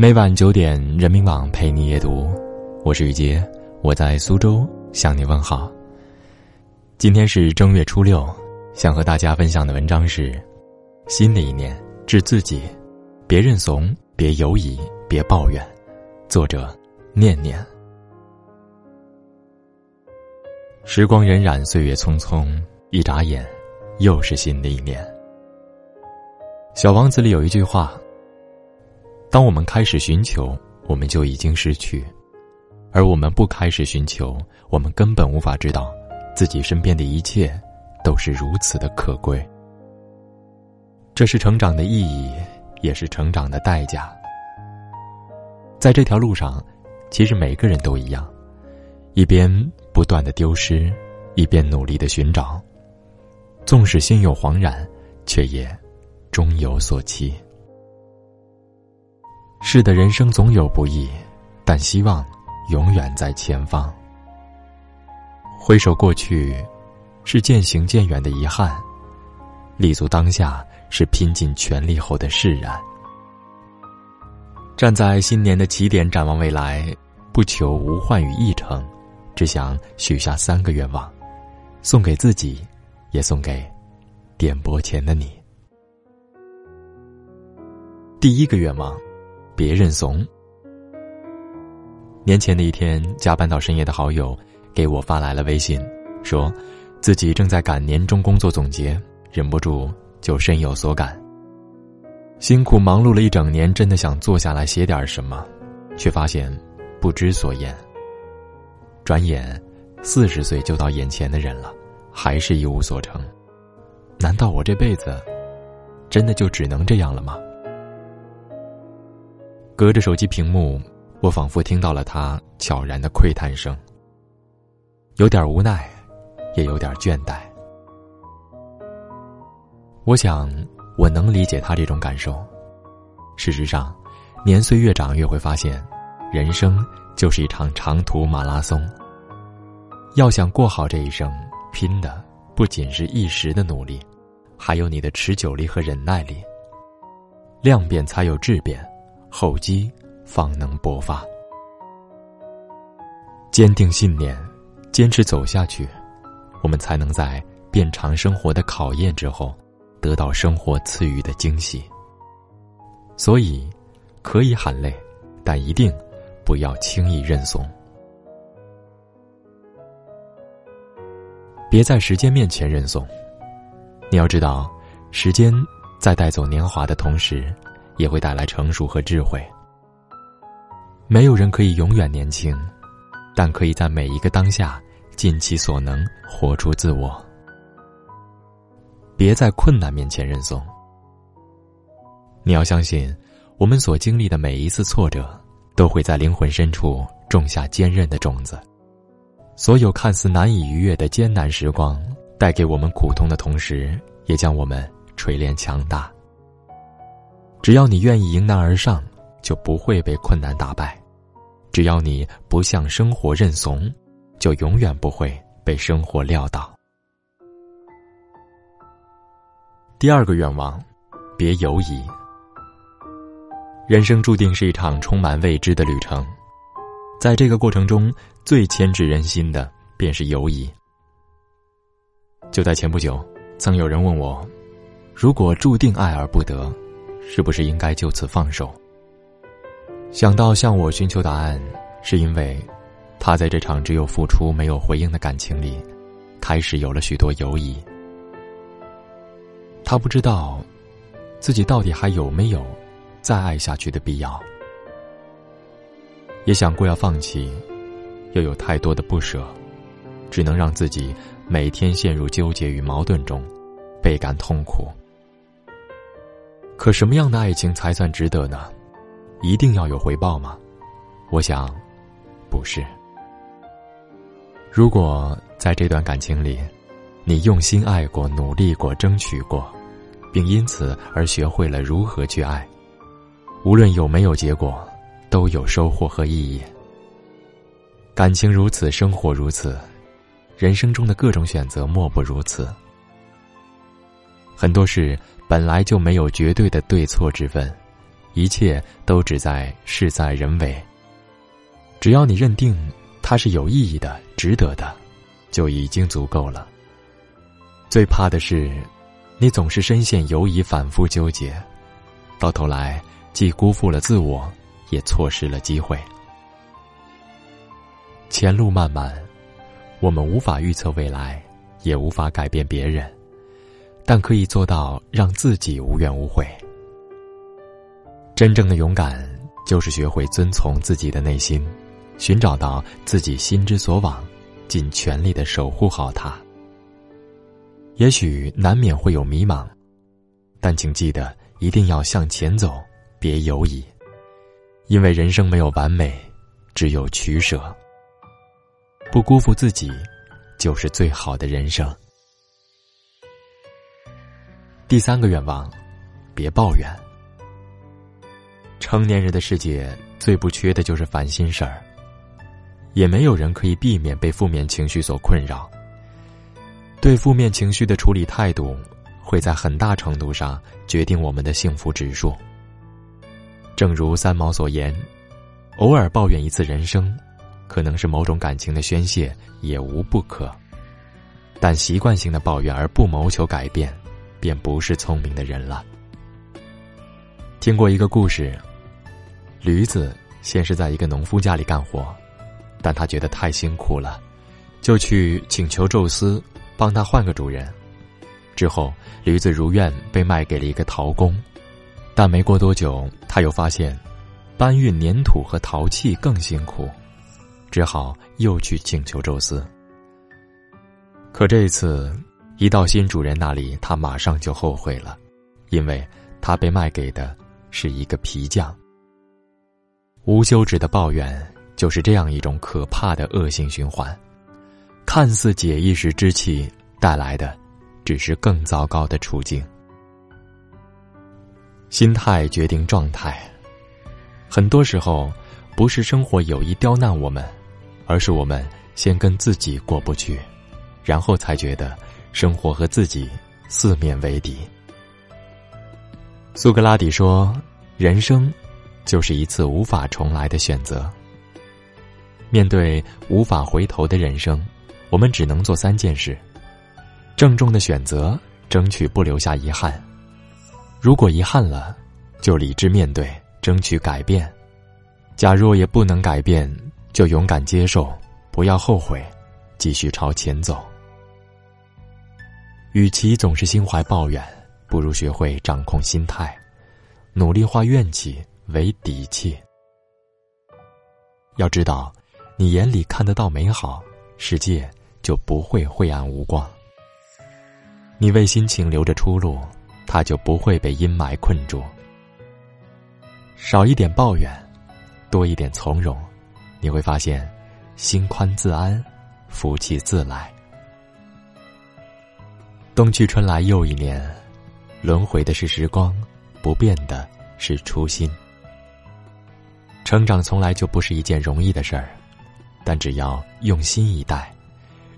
每晚九点，人民网陪你夜读，我是雨洁，我在苏州向你问好。今天是正月初六，想和大家分享的文章是：新的一年，致自己，别认怂，别犹疑，别抱怨。作者：念念。时光荏苒，岁月匆匆，一眨眼，又是新的一年。小王子里有一句话。当我们开始寻求，我们就已经失去；而我们不开始寻求，我们根本无法知道，自己身边的一切都是如此的可贵。这是成长的意义，也是成长的代价。在这条路上，其实每个人都一样，一边不断的丢失，一边努力的寻找。纵使心有惶然，却也终有所期。是的，人生总有不易，但希望永远在前方。回首过去，是渐行渐远的遗憾；立足当下，是拼尽全力后的释然。站在新年的起点，展望未来，不求无患于一成，只想许下三个愿望，送给自己，也送给点播前的你。第一个愿望。别认怂。年前的一天，加班到深夜的好友给我发来了微信，说自己正在赶年终工作总结，忍不住就深有所感。辛苦忙碌了一整年，真的想坐下来写点什么，却发现不知所言。转眼四十岁就到眼前的人了，还是一无所成。难道我这辈子真的就只能这样了吗？隔着手机屏幕，我仿佛听到了他悄然的喟叹声，有点无奈，也有点倦怠。我想，我能理解他这种感受。事实上，年岁越长，越会发现，人生就是一场长途马拉松。要想过好这一生，拼的不仅是一时的努力，还有你的持久力和忍耐力。量变才有质变。厚积方能薄发，坚定信念，坚持走下去，我们才能在变长生活的考验之后，得到生活赐予的惊喜。所以，可以喊累，但一定不要轻易认怂。别在时间面前认怂。你要知道，时间在带走年华的同时。也会带来成熟和智慧。没有人可以永远年轻，但可以在每一个当下尽其所能活出自我。别在困难面前认怂。你要相信，我们所经历的每一次挫折，都会在灵魂深处种下坚韧的种子。所有看似难以逾越的艰难时光，带给我们苦痛的同时，也将我们锤炼强大。只要你愿意迎难而上，就不会被困难打败；只要你不向生活认怂，就永远不会被生活撂倒。第二个愿望，别犹疑。人生注定是一场充满未知的旅程，在这个过程中，最牵制人心的便是犹疑。就在前不久，曾有人问我：如果注定爱而不得？是不是应该就此放手？想到向我寻求答案，是因为他在这场只有付出没有回应的感情里，开始有了许多犹疑。他不知道自己到底还有没有再爱下去的必要，也想过要放弃，又有太多的不舍，只能让自己每天陷入纠结与矛盾中，倍感痛苦。可什么样的爱情才算值得呢？一定要有回报吗？我想，不是。如果在这段感情里，你用心爱过、努力过、争取过，并因此而学会了如何去爱，无论有没有结果，都有收获和意义。感情如此，生活如此，人生中的各种选择莫不如此。很多事。本来就没有绝对的对错之分，一切都只在事在人为。只要你认定它是有意义的、值得的，就已经足够了。最怕的是，你总是深陷犹疑，反复纠结，到头来既辜负了自我，也错失了机会。前路漫漫，我们无法预测未来，也无法改变别人，但可以做到让自己无怨无悔。真正的勇敢，就是学会遵从自己的内心，寻找到自己心之所往，尽全力的守护好它。也许难免会有迷茫，但请记得一定要向前走，别犹疑，因为人生没有完美，只有取舍。不辜负自己，就是最好的人生。第三个愿望，别抱怨。成年人的世界最不缺的就是烦心事儿，也没有人可以避免被负面情绪所困扰。对负面情绪的处理态度，会在很大程度上决定我们的幸福指数。正如三毛所言：“偶尔抱怨一次人生，可能是某种感情的宣泄，也无不可。但习惯性的抱怨而不谋求改变，便不是聪明的人了。”听过一个故事，驴子先是在一个农夫家里干活，但他觉得太辛苦了，就去请求宙斯。帮他换个主人，之后驴子如愿被卖给了一个陶工，但没过多久，他又发现搬运粘土和陶器更辛苦，只好又去请求宙斯。可这一次一到新主人那里，他马上就后悔了，因为他被卖给的是一个皮匠。无休止的抱怨就是这样一种可怕的恶性循环。看似解一时之气，带来的只是更糟糕的处境。心态决定状态，很多时候不是生活有意刁难我们，而是我们先跟自己过不去，然后才觉得生活和自己四面为敌。苏格拉底说：“人生就是一次无法重来的选择。”面对无法回头的人生。我们只能做三件事：郑重的选择，争取不留下遗憾；如果遗憾了，就理智面对，争取改变；假若也不能改变，就勇敢接受，不要后悔，继续朝前走。与其总是心怀抱怨，不如学会掌控心态，努力化怨气为底气。要知道，你眼里看得到美好，世界。就不会晦暗无光。你为心情留着出路，它就不会被阴霾困住。少一点抱怨，多一点从容，你会发现，心宽自安，福气自来。冬去春来又一年，轮回的是时光，不变的是初心。成长从来就不是一件容易的事儿，但只要用心以待。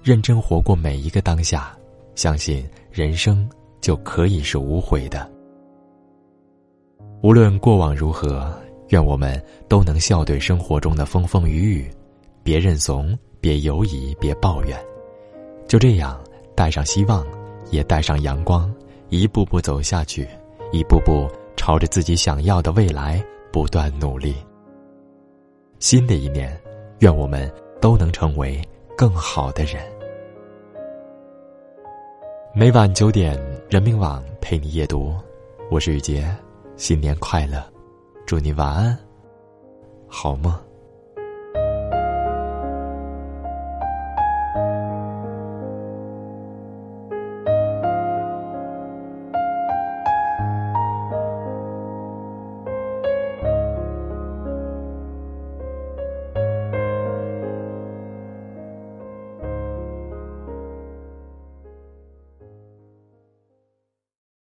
认真活过每一个当下，相信人生就可以是无悔的。无论过往如何，愿我们都能笑对生活中的风风雨雨，别认怂，别犹疑，别抱怨，就这样带上希望，也带上阳光，一步步走下去，一步步朝着自己想要的未来不断努力。新的一年，愿我们都能成为。更好的人。每晚九点，人民网陪你夜读，我是雨洁，新年快乐，祝你晚安，好梦。